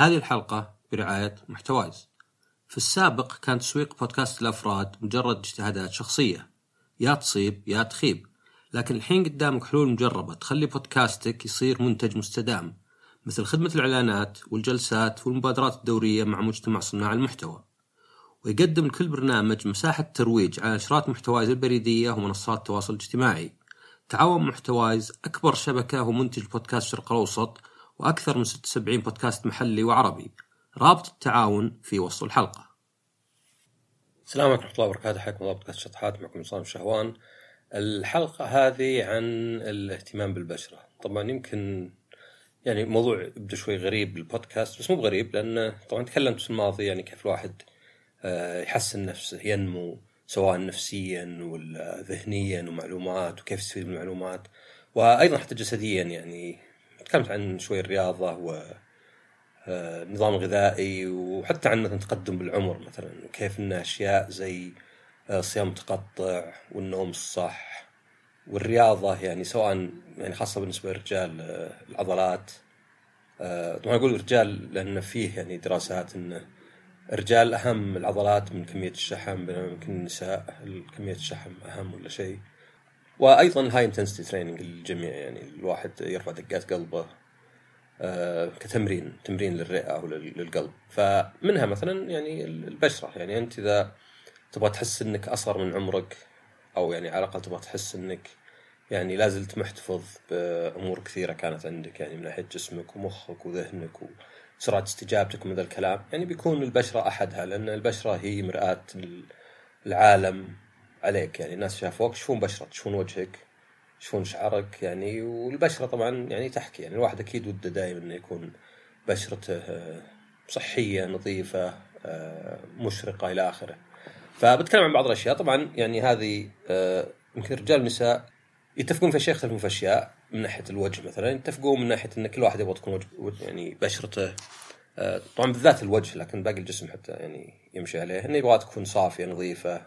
هذه الحلقة برعاية محتوايز. في السابق كان تسويق بودكاست الأفراد مجرد اجتهادات شخصية. يا تصيب يا تخيب. لكن الحين قدامك حلول مجربة تخلي بودكاستك يصير منتج مستدام مثل خدمة الإعلانات والجلسات والمبادرات الدورية مع مجتمع صناع المحتوى. ويقدم لكل برنامج مساحة ترويج على نشرات محتوايز البريدية ومنصات التواصل الاجتماعي تعاون محتوايز أكبر شبكة ومنتج بودكاست الشرق الأوسط وأكثر من 76 بودكاست محلي وعربي. رابط التعاون في وصف الحلقة. السلام عليكم ورحمة الله وبركاته. حياكم الله بودكاست شطحات معكم صام شهوان. الحلقة هذه عن الاهتمام بالبشرة. طبعا يمكن يعني موضوع يبدو شوي غريب بالبودكاست بس مو غريب لأن طبعا تكلمت في الماضي يعني كيف الواحد آه، يحسن نفسه ينمو سواء نفسيا ولا ذهنيا ومعلومات وكيف يستفيد من المعلومات. وأيضا حتى جسديا يعني تكلمت عن شوي الرياضة والنظام الغذائي وحتى عن مثلا تقدم بالعمر مثلا وكيف إن أشياء زي الصيام المتقطع والنوم الصح والرياضة يعني سواء يعني خاصة بالنسبة للرجال العضلات طبعا أقول الرجال لأن فيه يعني دراسات انه الرجال أهم العضلات من كمية الشحم بينما يمكن النساء كمية الشحم أهم ولا شيء. وأيضا ال high intensity training للجميع يعني الواحد يرفع دقات قلبه آه كتمرين تمرين للرئة أو للقلب. فمنها مثلا يعني البشرة. يعني أنت إذا تبغى تحس إنك أصغر من عمرك أو يعني على الأقل تبغى تحس إنك يعني لازلت محتفظ بأمور كثيرة كانت عندك يعني من ناحية جسمك ومخك وذهنك وسرعة استجابتك ومن ذا الكلام يعني بيكون البشرة أحدها لأن البشرة هي مرآة العالم عليك يعني الناس شافوك يشوفون بشرتك يشوفون وجهك؟ يشوفون شعرك؟ يعني والبشرة طبعا يعني تحكي يعني الواحد أكيد وده دائما إنه يكون بشرته آه، صحية نظيفة آه، مشرقة إلى آخره. فبتكلم عن بعض الأشياء. طبعا يعني هذه آه، يمكن الرجال والنساء يتفقون في أشياء يختلفون في أشياء من ناحية الوجه مثلا يتفقون من ناحية إن كل واحد يبغى تكون يعني بشرته طبعا بالذات الوجه لكن باقي الجسم حتى يعني يمشي عليه. إنه يبغى تكون صافية نظيفة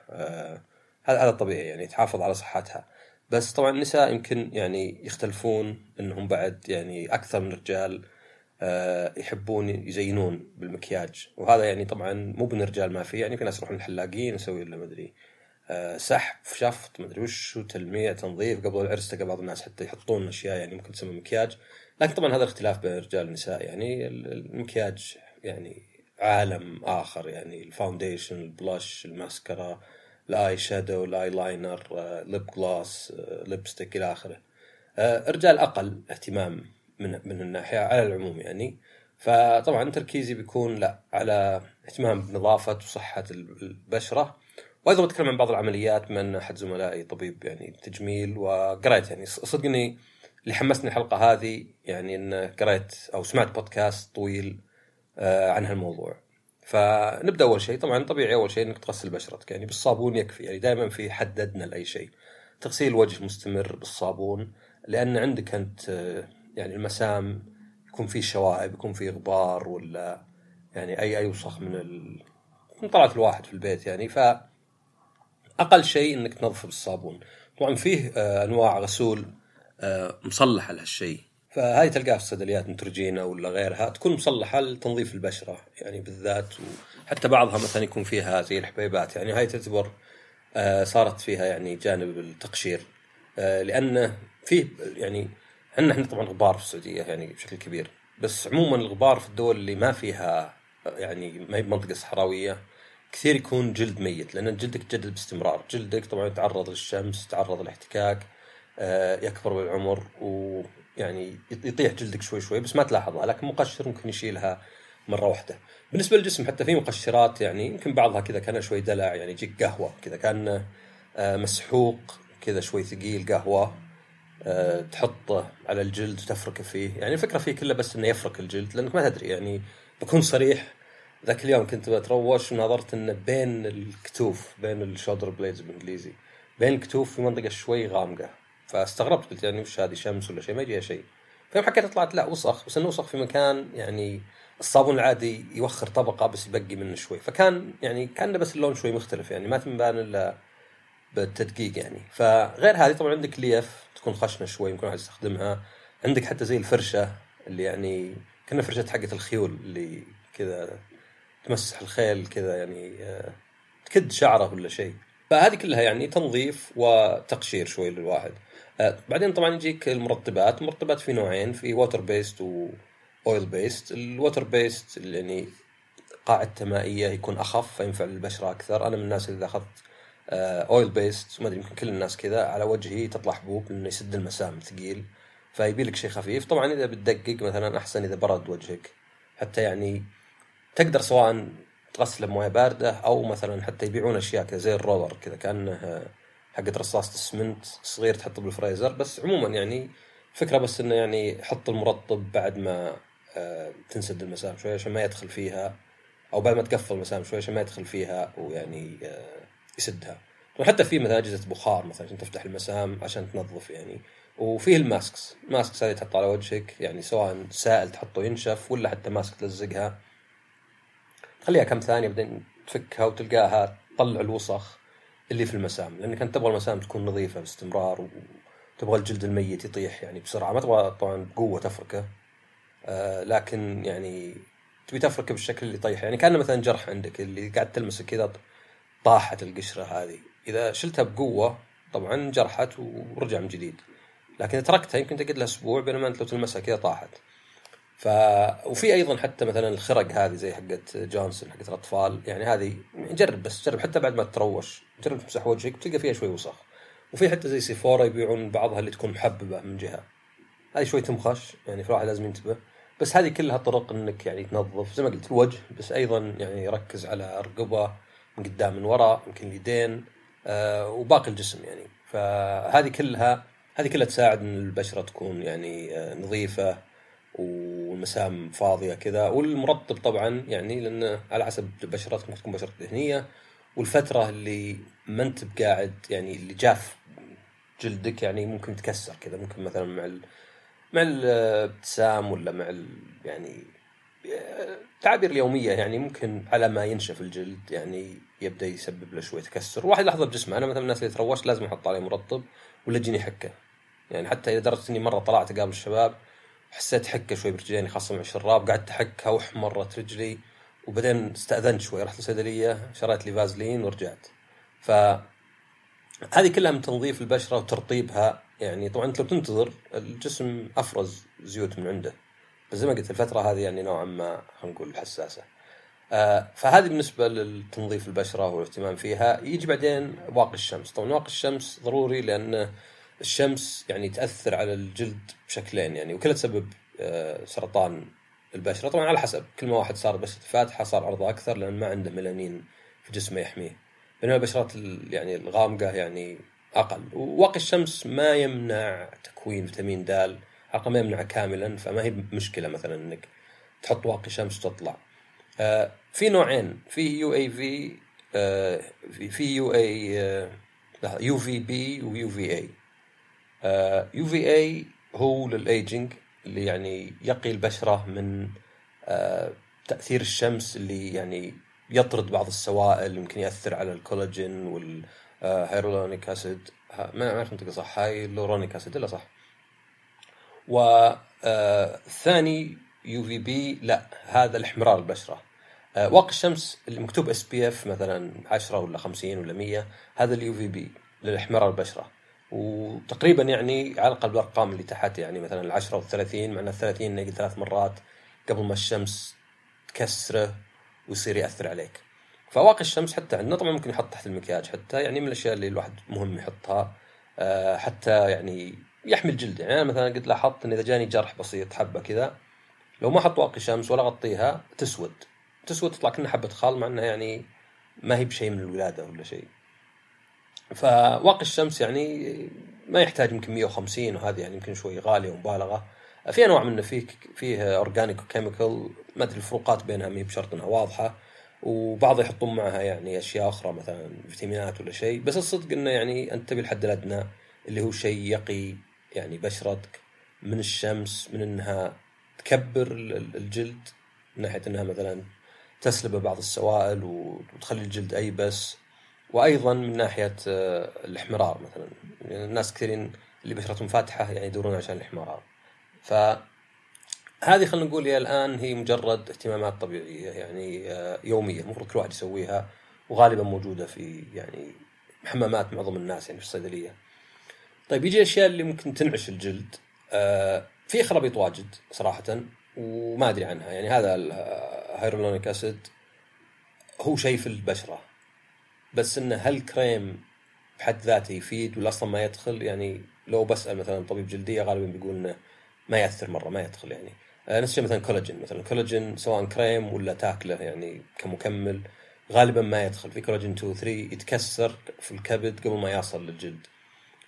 هذا هذا طبيعي يعني تحافظ على صحتها. بس طبعا النساء يمكن يعني يختلفون إنهم بعد يعني أكثر من الرجال آه، يحبون يزينون بالمكياج. وهذا يعني طبعا مو من الرجال ما في يعني في ناس يروحون الحلاقين يسوي له مدري آه، سحب شفط مدري وش تلميع تنظيف قبل العرس تلقى بعض الناس حتى يحطون أشياء يعني ممكن تسمى مكياج. لكن طبعا هذا الاختلاف بين الرجال والنساء يعني المكياج يعني عالم آخر يعني الفاونديشن البلاش الماسكرا الاي شادو الاي لاينر ليب جلاس ليبستيك إلى آخره. آه، الرجال أقل اهتمام من من الناحية على العموم يعني. فطبعا تركيزي بيكون لا على اهتمام بنظافة وصحة البشرة. وأيضا بتكلم عن بعض العمليات من أحد زملائي طبيب يعني تجميل وقريت يعني صدقني اللي حمسني الحلقة هذه يعني إن قريت أو سمعت بودكاست طويل آه، عن هالموضوع. فنبدأ أول شيء. طبعا طبيعي أول شيء إنك تغسل بشرتك. يعني بالصابون يكفي. يعني دائما في حد ادنى لأي شيء. تغسيل الوجه مستمر بالصابون لأن عندك أنت يعني المسام يكون فيه شوائب يكون فيه غبار ولا يعني أي أي وسخ من ال... من طلعت الواحد في البيت يعني. ف أقل شيء إنك تنظفه بالصابون. طبعا فيه آه، أنواع غسول آه، مصلحة لهالشيء. فهذه تلقاها في الصيدليات نتروجينا ولا غيرها تكون مصلحة لتنظيف البشرة يعني بالذات وحتى بعضها مثلا يكون فيها زي الحبيبات يعني هاي تعتبر آه، صارت فيها يعني جانب التقشير آه، لأنه فيه يعني عندنا إحنا طبعا غبار في السعودية يعني بشكل كبير بس عموما الغبار في الدول اللي ما فيها يعني ما هي بمنطقة صحراوية كثير يكون جلد ميت لأن جلدك يتجدد باستمرار جلدك طبعا يتعرض للشمس يتعرض للاحتكاك آه، يكبر بالعمر و يعني يطيح جلدك شوي شوي بس ما تلاحظها لكن مقشر ممكن يشيلها مرة واحدة. بالنسبة للجسم حتى في مقشرات يعني يمكن بعضها كذا كان شوي دلع يعني يجيك قهوة كذا كان آه، مسحوق كذا شوي ثقيل قهوة آه، تحطه على الجلد وتفركه فيه. يعني الفكرة فيه كلها بس إنه يفرك الجلد لأنك ما تدري يعني بكون صريح. ذاك اليوم كنت بتروش ونظرت انه بين الكتوف بين ال shoulder blades بالإنجليزي بين الكتوف في منطقة شوي غامقة. فاستغربت قلت يعني وش هذه شمس ولا شيء؟ ما يجيها شيء. فيوم حكيت طلعت لا وسخ. بس إنه وسخ في مكان يعني الصابون العادي يوخر طبقة بس يبقي منه شوي. فكان يعني كان بس اللون شوي مختلف يعني ما تنبان إلا بالتدقيق يعني. فغير هذه طبعا عندك ليف تكون خشنة شوي يمكن واحد يستخدمها. عندك حتى زي الفرشة اللي يعني كنا فرشة حقة الخيول اللي كذا تمسح الخيل كذا يعني آه، تكد شعره ولا شيء. فهذه كلها يعني تنظيف وتقشير شوي للواحد. بعدين طبعا يجيك المرطبات المرطبات في نوعين في water based و oil based ال water based يعني قاعدته مائية يكون أخف فينفع للبشرة أكثر. أنا من الناس اللي أخذت oil based ما أدري يمكن كل الناس كذا على وجهي تطلع حبوب لأنه يسد المسام ثقيل فيبي لك شيء خفيف. طبعا إذا بتدقق مثلا أحسن إذا برد وجهك. حتى يعني تقدر سواء تغسله بموية باردة أو مثلا حتى يبيعون أشياء كذا زي ال roller كذا كأنه حقت رصاصة السمنت صغير تحطه بالفريزر بس عموما يعني فكرة بس إنه يعني حط المرطب بعد ما آه، تنسد المسام شوي عشان ما يدخل فيها أو بعد ما تقفل المسام شوي عشان ما يدخل فيها ويعني آه، يسدها. وحتى في مثلا أجهزة بخار مثلا عشان تفتح المسام عشان تنظف يعني. وفيه ال masks ال masks هذه تحط على وجهك يعني سواء سائل تحطه ينشف ولا حتى ماسك تلزقها. تخليها كم ثانية بعدين تفكها وتلقاها تطلع الوسخ. اللي في المسام لانك انت تبغى المسام تكون نظيفة باستمرار وتبغى الجلد الميت يطيح يعني بسرعة ما تبغى طبعا بقوه تفركه. آه لكن يعني تبي تفركه بالشكل اللي يطيح يعني كأنه مثلا جرح عندك اللي قاعد تلمسه كذا طاحت القشرة هذه. إذا شلتها بقوة طبعا جرحت ورجع من جديد. لكن إذا تركتها يمكن تقعد لها أسبوع بينما أنت لو تلمسها كذا طاحت. ف وفي أيضا حتى مثلا الخرق هذه زي حقت جونسون حقت الأطفال يعني هذه جرب بس جرب حتى بعد ما تروش. جرب تمسح وجهك بتلقى فيها شوي وسخ. وفي حتى زي سيفورا يبيعون بعضها اللي تكون محببة من جهة. هذه شوي تمخش يعني الواحد لازم ينتبه. بس هذه كلها طرق إنك يعني تنظف. زي ما قلت الوجه بس أيضا يعني ركز على الرقبه من قدام من وراء يمكن اليدين آه وباقي الجسم يعني. فهذه كلها هذه كلها تساعد إن البشرة تكون يعني آه نظيفة والمسام فاضية كذا. والمرطب طبعا يعني لأنه على حسب بشرتك تكون بشره دهنيه والفترة اللي ما انت بقاعد يعني اللي جاف جلدك يعني ممكن تكسر كذا ممكن مثلا مع ال... مع الابتسام ولا مع ال... يعني التعابير اليومية يعني ممكن على ما ينشف الجلد يعني يبدأ يسبب له شوية تكسر. واحد لاحظه بجسمه أنا مثلا الناس اللي تروشت لازم أحط عليه مرطب ولا تجيني حكة. يعني حتى لدرجه إني مرة طلعت اقابل الشباب حسيت حكة شوي برجليني خاصة مع الشراب قعدت احكها واحمرت رجلي وبعدين استأذنت شوي رحت الصيدليه شريت لي فازلين ورجعت. ف هذه كلها من تنظيف البشرة وترطيبها. يعني طبعا أنت لو تنتظر الجسم أفرز زيوت من عنده. بس زي ما قلت الفترة هذه يعني نوعا ما خلينا نقول حساسة. آه فهذه بالنسبة للتنظيف البشرة والاهتمام فيها. يجي بعدين واقي الشمس. طبعا واقي الشمس ضروري لأن الشمس يعني تأثر على الجلد بشكلين يعني وكلها تسبب آه سرطان البشرة. طبعا على حسب كل ما واحد صار بشرته فاتحة صار عرضه أكثر لأن ما عنده ميلانين في جسمه يحميه. بينما البشرات يعني الغامقة يعني أقل. وواقي الشمس ما يمنع تكوين فيتامين د حلقه ما يمنع كاملا فما هي مشكلة مثلا إنك تحط واقي شمس وتطلع. آه في نوعين في UA في آه في UA آه UVB و UVA. UVA هو لل aging اللي يعني يقي البشرة من آه تأثير الشمس اللي يعني يطرد بعض السوائل يمكن يأثر على الكولاجين وال hyaluronic acid. ما أعرف انطق صح. hyaluronic acid الا صح. والثاني UVB لا هذا الإحمرار البشرة. آه، واقي الشمس اللي مكتوب SPF مثلا 10 ولا 50 ولا 100 هذا ال UVB للإحمرار البشرة. وتقريبا يعني على الأقل بالارقام اللي تحت يعني مثلا ال 10 وال 30 مع ان ال 30 نقول ثلاث مرات قبل ما الشمس تكسره. ويصير يأثر عليك. فواقي الشمس حتى عندنا طبعا ممكن يحط تحت المكياج حتى يعني من الأشياء اللي الواحد مهم يحطها آه، حتى يعني يحمي الجلد يعني أنا مثلا قد لاحظت إن إذا جاني جرح بسيط حبة كذا لو ما أحط واقي شمس ولا أغطيها تسود. تسود تطلع كأنها حبة خال مع إنها يعني ما هي بشيء من الولادة ولا شيء. فواقي الشمس يعني ما يحتاج يمكن 150 وهذه يعني يمكن شوي غالية ومبالغة. في أنواع منه فيه فيه organic و chemical ما أدري الفروقات بينها ما هي بشرط إنها واضحة وبعض يحطون معها يعني أشياء أخرى مثلا فيتامينات ولا شيء بس الصدق إنه يعني أنت تبي الحد الأدنى اللي هو شيء يقي يعني بشرتك من الشمس من إنها تكبر الجلد من ناحية إنها مثلا تسلب بعض السوائل وتخلي الجلد أيبس وأيضا من ناحية آه، الإحمرار مثلا. يعني الناس كثيرين اللي بشرتهم فاتحة يعني يدورون عشان الإحمرار. ف هذه خلينا نقول يا الآن هي مجرد اهتمامات طبيعية يعني آه، يومية. المفروض كل واحد يسويها وغالبا موجودة في يعني حمامات معظم الناس يعني في الصيدلية. طيب يجي الاشياء اللي ممكن تنعش الجلد. آه، في خرابيط واجد صراحة وما أدري عنها. يعني هذا الهيرولونيك أسيد هو شيء في البشرة. بس إنه هل كريم بحد ذاته يفيد ولا أصلا ما يدخل؟ يعني لو بسأل مثلا طبيب جلدية غالبا بيقول إنه ما يأثر مرة ما يدخل يعني. آه، نفس الشيء مثلا كولاجين مثلا كولاجين سواء كريم ولا تاكله يعني كمكمل غالبا ما يدخل. في كولاجين 2 3 يتكسر في الكبد قبل ما يصل للجلد.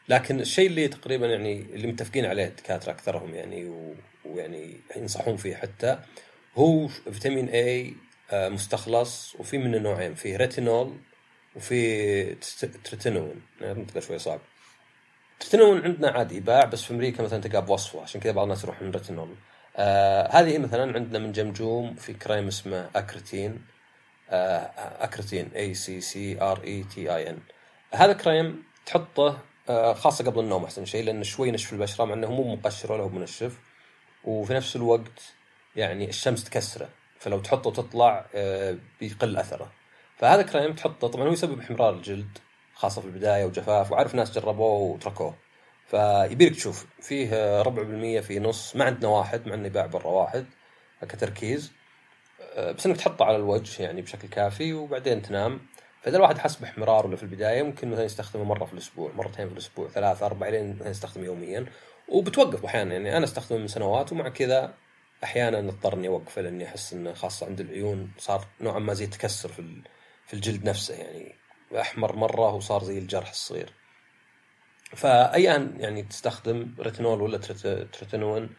لكن الشيء اللي تقريبا يعني اللي متفقين عليه الدكاترة أكثرهم يعني ويعني ينصحون فيه حتى هو فيتامين اي آه، مستخلص وفي منه نوعين في ريتينول وفي تريتينوين نطقه شوي صعب. تريتينوين عندنا عادي يباع بس في أمريكا مثلا تلقاه بوصفه عشان كذا بعض الناس يروح من ريتينول آه هذه مثلا؟ عندنا من جمجوم في كريم اسمه Acretin آه Acretin A C C R E T I N هذا كريم تحطه آه خاصة قبل النوم أحسن شيء لأنه شوي ينشف البشرة مع إنه مو مقشر ولا هو منشف. وفي نفس الوقت يعني الشمس تكسره فلو تحطه وتطلع آه بيقل أثره. فهذا كريم تحطه طبعا هو يسبب احمرار الجلد. خاصة في البداية وجفاف وعارف ناس جربوه وتركوه. فيبيلك تشوف فيه ربع بالمية في نص ما عندنا واحد مع انه يباع برا واحد كتركيز. بس إنك تحطه على الوجه يعني بشكل كافي وبعدين تنام. فإذا الواحد حس بإحمرار ولا في البداية ممكن مثلا يستخدمه مرة في الأسبوع مرتين في الأسبوع ثلاثة أربع لين يستخدمه يوميا. وبتوقف أحيانا يعني أنا أستخدمه من سنوات ومع كذا أحيانا اضطر اني أوقفه لأني أحس إنه خاصة عند العيون صار نوعا ما زي تكسر في في الجلد نفسه يعني. أحمر مرة وصار زي الجرح الصغير. فايان يعني تستخدم ريتينول ولا تريتينون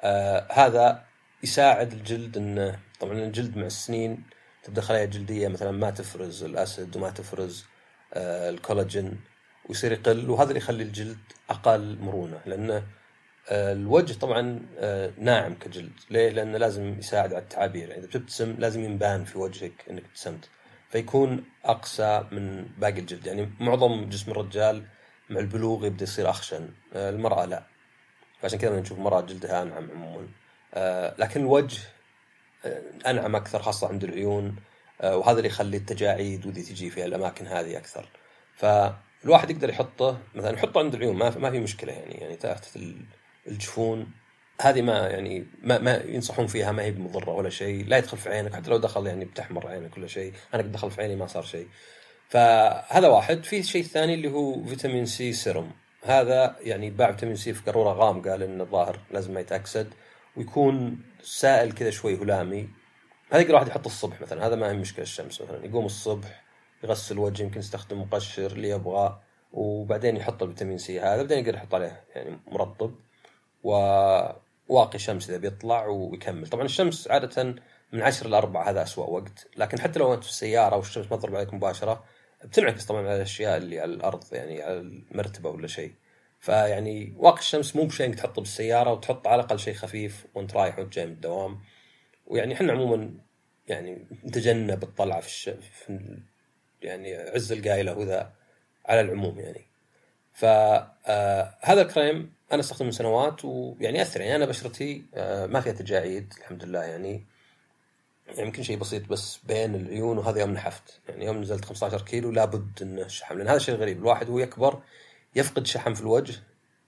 آه هذا يساعد الجلد انه طبعا الجلد مع السنين تبدأ خلايا جلدية مثلا ما تفرز الأسيد وما تفرز آه الكولاجين ويصير يقل وهذا اللي يخلي الجلد أقل مرونة لأنه آه الوجه طبعا آه ناعم كجلد. ليه؟ لأنه لازم يساعد على التعابير. يعني إذا بتبتسم لازم ينبان في وجهك إنك ابتسمت. فيكون أقسى من باقي الجلد. يعني معظم جسم الرجال مع البلوغ يبدأ يصير أخشن. آه، المرأة لا. فعشان كذا نشوف المراه جلدها أنعم عموما. آه، لكن الوجه آه، أنعم أكثر خاصة عند العيون. وهذا اللي يخلي التجاعيد وذي تجي في الأماكن هذه أكثر. فالواحد يقدر يحطه مثلا يحطه عند العيون ما ما في مشكلة يعني. يعني تحت الجفون هذه ما يعني ما, ما ينصحون فيها ما هي بمضرة ولا شيء. لا يدخل في عينك حتى لو دخل يعني بتحمر عينك ولا شيء. أنا قد دخل في عيني ما صار شيء. فهذا واحد. في شيء ثاني اللي هو فيتامين C serum. هذا يعني باع فيتامين C في قاروره غامقه لأن الظاهر لازم ما يتأكسد ويكون سائل كذا شوي هلامي هذا يقدر واحد يحطه الصبح مثلا. هذا ما هي مشكلة الشمس مثلا. يقوم الصبح يغسل وجهه يمكن يستخدم مقشر اللي يبغاه وبعدين يحط الفيتامين سي هذا بعدين يقدر يحط عليه يعني مرطب. و واقي شمس إذا بيطلع ويكمل. طبعا الشمس عادة من 10 ل 4 هذا اسوء وقت لكن حتى لو أنت في السيارة والشمس ما تضرب عليك مباشرة بتنعكس طبعا على الأشياء اللي على الأرض يعني على المرتبة ولا شيء. فيعني واقي الشمس مو بشيء إنك تحطه بالسيارة وتحط على الأقل شيء خفيف وأنت رايح وأنت جاي من الدوام. ويعني إحنا عموما يعني نتجنب الطلعة في, الش... في يعني عز القايلة وذا على العموم يعني. فهذا آه الكريم أنا استخدمه من سنوات ويعني اثر يعني أنا بشرتي آه ما فيها تجاعيد الحمد لله. يعني يعني يمكن شيء بسيط بس بين العيون وهذا يوم نحفت. يعني يوم نزلت 15 كيلو لابد إنه شحم لأن هذا شيء غريب. الواحد وهو يكبر يفقد شحم في الوجه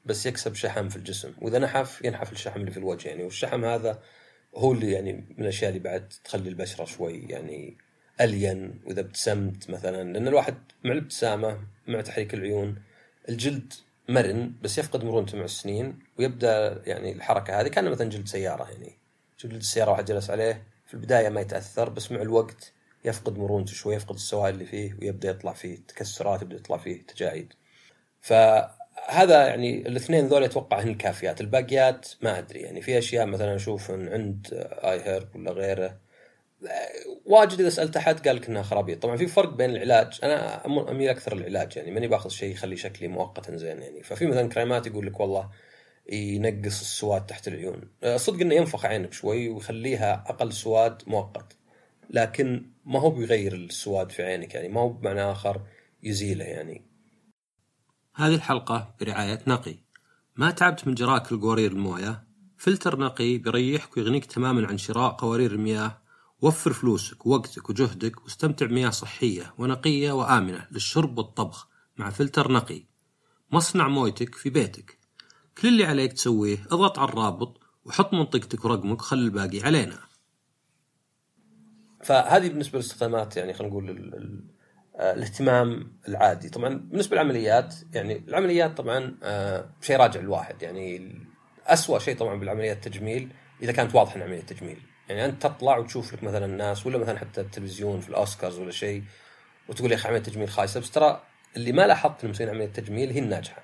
بس يكسب شحم في الجسم. وإذا نحف ينحف الشحم اللي في الوجه. يعني والشحم هذا هو اللي يعني من الأشياء اللي بعد تخلي البشرة شوي يعني ألين. وإذا ابتسمت مثلا لأن الواحد مع الابتسامة مع تحريك العيون الجلد مرن بس يفقد مرونته مع السنين ويبدأ يعني الحركة هذه. كان مثلا جلد سيارة يعني. جلد السيارة واحد جلس عليه في البداية ما يتأثر بس مع الوقت يفقد مرونته شوي يفقد السوائل اللي فيه ويبدأ يطلع فيه تكسرات يبدأ يطلع فيه تجاعيد. فهذا يعني الاثنين ذول أتوقع هن الكافيات. الباقيات ما أدري يعني. في أشياء مثلا أشوف عند آي هيرب ولا غيره. واجد إذا سألت أحد قال لك إنها خرابيط طبعا في فرق بين العلاج. أنا أميل أكثر للعلاج يعني ماني باخذ شيء يخلي شكلي مؤقتا زين يعني. ففي مثلا كريمات يقول لك والله ينقص السواد تحت العيون. أه، صدق إنه ينفخ عينك شوي ويخليها أقل سواد مؤقت. لكن ما هو بيغير السواد في عينك يعني ما هو بمعنى آخر يزيله يعني. هذه الحلقة برعاية نقي. ما تعبت من جر القوارير الموية؟ فلتر نقي بيريحك ويغنيك تماما عن شراء قوارير المياه وفر فلوسك ووقتك وجهدك واستمتع بمياه صحية ونقية وآمنة للشرب والطبخ مع فلتر نقي. مصنع مويتك في بيتك. كل اللي عليك تسويه اضغط على الرابط وحط منطقتك ورقمك خلي الباقي علينا. فهذه بالنسبة للاستخدامات يعني خلينا نقول آه، الاهتمام العادي. طبعا بالنسبة للعمليات يعني العمليات طبعا آه، شيء راجع الواحد يعني اسوء شيء طبعا بالعمليات التجميل إذا كانت واضحة انها عملية تجميل يعني أنت تطلع وتشوف لك مثلا الناس ولا مثلا حتى التلفزيون في الأوسكارز ولا شيء وتقول يا أخي عمليه تجميل خايسه بس ترى اللي ما لاحظت إنهم مسوين عملية تجميل هي الناجحة.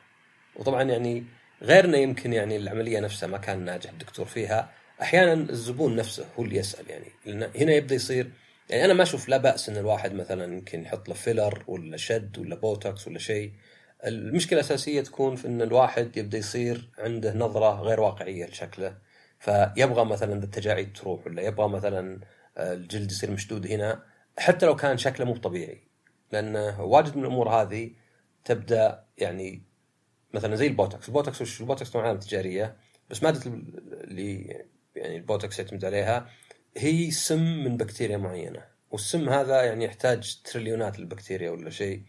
وطبعا يعني غيرنا يمكن يعني العملية نفسها ما كان ناجح الدكتور فيها. أحيانا الزبون نفسه هو اللي يسأل يعني. هنا يبدأ يصير يعني أنا ما أشوف لا بأس إن الواحد مثلا يمكن يحط له filler ولا شد ولا بوتوكس ولا شيء. المشكلة الأساسية تكون في إن الواحد يبدأ يصير عنده نظرة غير واقعية لشكله. فيبغى مثلا التجاعيد تروح ولا يبغى مثلا آه، الجلد يصير مشدود هنا حتى لو كان شكله مو طبيعي. لأن واجد من الأمور هذه تبدأ يعني مثلا زي البوتوكس. البوتوكس وش؟ البوتوكس طبعا علامه تجارية بس ماده اللي يعني البوتوكس يعتمد عليها. هي سم من بكتيريا معينة والسم هذا يعني يحتاج تريليونات البكتيريا ولا شيء.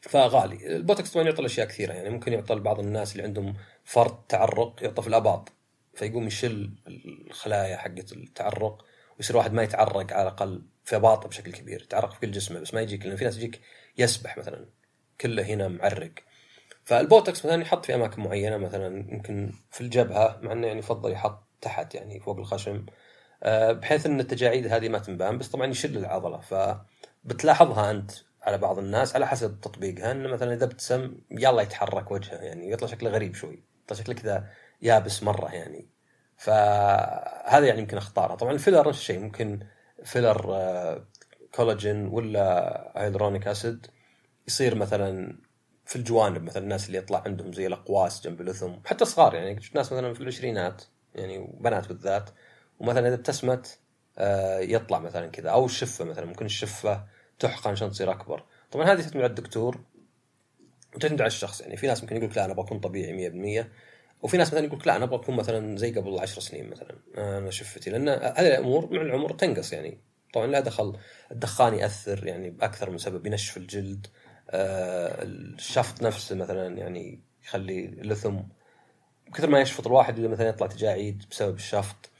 فغالي. البوتوكس طبعا يعطي أشياء كثيرة يعني ممكن يعطى لبعض الناس اللي عندهم فرط تعرق يعطى في الآباط. فيقوم يشل الخلايا حقت التعرق ويصير واحد ما يتعرق على الأقل في اباطه بشكل كبير يتعرق في كل جسمه بس ما يجيك لأن في ناس يجيك يسبح مثلا كله هنا معرق. فالبوتوكس مثلا يحط في أماكن معينة مثلا يمكن في الجبهة مع إنه يعني يفضل يحط تحت يعني فوق الخشم آه، بحيث إن التجاعيد هذه ما تنبان بس طبعا يشل العضلة. فبتلاحظها أنت على بعض الناس على حسب تطبيقها انه مثلا إذا ابتسم يلا يتحرك وجهه يعني يطلع شكله غريب شوي يطلع شكله كذا يابس مرة يعني. فهذا يعني يمكن اخطارها طبعا ال filler نفس الشيء. ممكن filler آه، كولاجين ولا hyaluronic acid يصير مثلا في الجوانب مثلا الناس اللي يطلع عندهم زي الأقواس جنب الفم. حتى صغار يعني. ناس مثلا في العشرينات يعني وبنات بالذات. ومثلا إذا ابتسمت آه، يطلع مثلا كذا. أو الشفة مثلا. ممكن الشفة تحقن عشان تصير أكبر. طبعا هذه تعتمد على الدكتور وتعتمد على الشخص يعني. في ناس ممكن يقول لك لا أنا بكون طبيعي 100% وفي ناس مثلا يقول لا أنا أبغى أكون مثلا زي قبل 10 سنين مثلا أنا شفتي لأن هذه الأمور مع العمر تنقص يعني. طبعا لا دخل الدخان يأثر يعني بأكثر من سبب ينشف الجلد آه الشفط نفسه مثلا يعني يخلي اللثم كثر ما يشفط الواحد مثلا يطلع تجاعيد بسبب الشفط.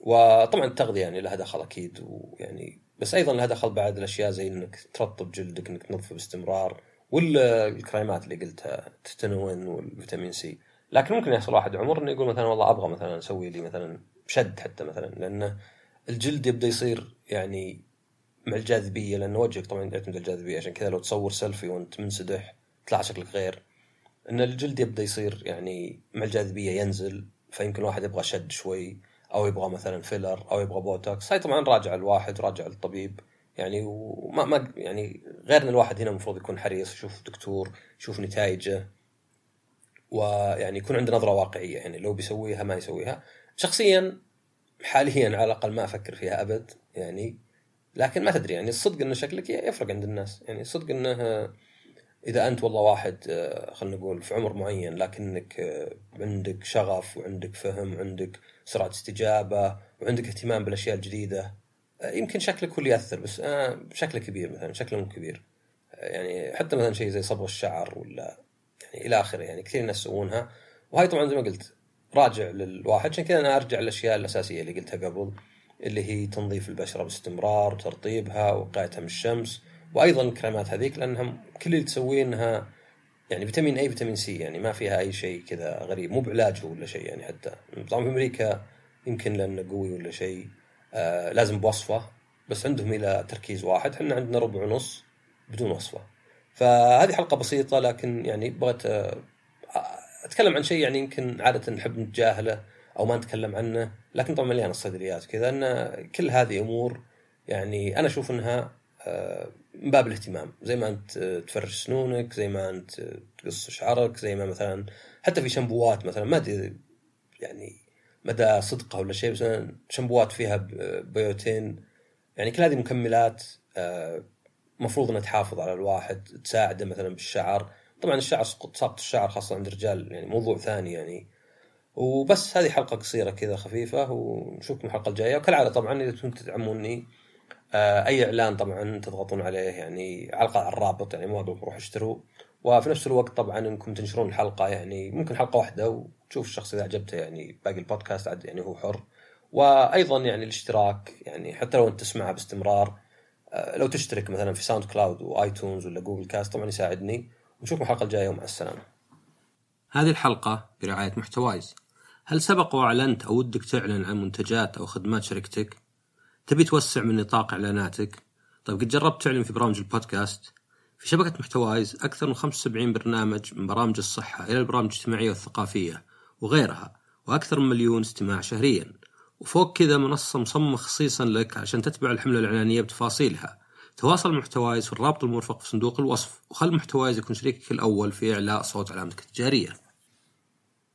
وطبعا التغذية يعني لها دخل أكيد ويعني بس أيضا لها دخل بعد الأشياء زي إنك ترطب جلدك إنك تنظفه باستمرار ولا الكريمات اللي قلتها تتنون والفيتامين C. لكن ممكن يحصل واحد عمر انه يقول مثلا والله أبغى مثلا أسوي لي مثلا شد حتى مثلا لأنه الجلد يبدأ يصير يعني مع الجاذبية لأن وجهك طبعا يعتمد الجاذبية عشان كذا لو تصور سيلفي وأنت منسدح يطلع شكلك غير. إن الجلد يبدأ يصير يعني مع الجاذبية ينزل فيمكن واحد يبغى شد شوي أو يبغى مثلا filler أو يبغى بوتوكس. هاي طبعا راجع الواحد راجع الطبيب. يعني وما ما يعني غير ان الواحد هنا المفروض يكون حريص يشوف دكتور يشوف نتائجه. ويعني يكون عنده نظرة واقعية يعني لو بيسويها ما يسويها. شخصيا حاليا على الأقل ما أفكر فيها أبد يعني. لكن ما تدري يعني الصدق إنه شكلك يفرق عند الناس. يعني الصدق إنه إذا أنت والله واحد آه، خلينا نقول في عمر معين لكنك آه، عندك شغف وعندك فهم وعندك سرعة استجابة وعندك اهتمام بالأشياء الجديدة آه، يمكن شكلك هو اللي يأثر بس بشكل كبير مثلا شكله مو كبير. يعني حتى مثلا شيء زي صبغ الشعر ولا يعني إلى آخره يعني كثير ناس يسوونها. وهاي طبعا زي ما قلت راجع للواحد عشان كذا أنا أرجع للأشياء الأساسية اللي قلتها قبل اللي هي تنظيف البشرة باستمرار وترطيبها ووقايتها من الشمس وأيضا الكريمات هذيك لانها كل اللي تسويه انها يعني فيتامين اي فيتامين سي يعني ما فيها أي شيء كذا غريب مو بعلاجه ولا شيء يعني حتى. طبعا في أمريكا يمكن لأنه قوي ولا شيء آه لازم بوصفه بس عندهم إلى تركيز واحد. إحنا عندنا ربع ونص بدون وصفة. فهذه حلقة بسيطة لكن يعني بغيت آه، أتكلم عن شيء يعني يمكن عادة نحب نتجاهله أو ما نتكلم عنه لكن طبعا مليان الصيدليات كذا إن كل هذه أمور يعني أنا أشوف إنها آه، من باب الاهتمام. زي ما أنت تفرش سنونك زي ما أنت تقص شعرك زي ما مثلا حتى في شامبوات مثلا ما أدري يعني مدى صدقها ولا شيء بس شامبوات فيها بيوتين يعني كل هذه مكملات آه، مفروض انها تحافظ على الواحد تساعده مثلا بالشعر. طبعا الشعر سقط الشعر خاصة عند الرجال يعني موضوع ثاني يعني. وبس هذه حلقة قصيرة كذا خفيفة ونشوفكم الحلقة الجاية. وكالعادة طبعا إذا كنتم تدعموني آه، أي إعلان طبعا تضغطون عليه يعني علقه على الرابط يعني ما روحوا اشتروا وفي نفس الوقت طبعا إنكم تنشرون الحلقة يعني ممكن حلقة واحدة وتشوف الشخص إذا عجبته يعني باقي البودكاست عاد يعني هو حر. وأيضا يعني الاشتراك يعني حتى لو أنت تسمعها باستمرار لو تشترك مثلا في SoundCloud و iTunes ولا Google Cast طبعا يساعدني ونشوفكم الحلقة الجاية ومع السلامة. هذه الحلقة برعاية محتوايز هل سبق وأعلنت أو ودك تعلن عن منتجات أو خدمات شركتك؟ تبي توسع من نطاق إعلاناتك؟ طيب قد جربت تعلن في برامج البودكاست؟ في شبكة محتوايز أكثر من 75 برنامج من برامج الصحة إلى البرامج الاجتماعية والثقافية وغيرها وأكثر من مليون استماع شهريا وفوق كذا منصة مصممة خصيصا لك عشان تتبع الحملة الإعلانية بتفاصيلها. تواصل مع محتوايز في الرابط المرفق في صندوق الوصف وخل محتوايز يكون شريكك الأول في إعلاء صوت علامتك التجارية.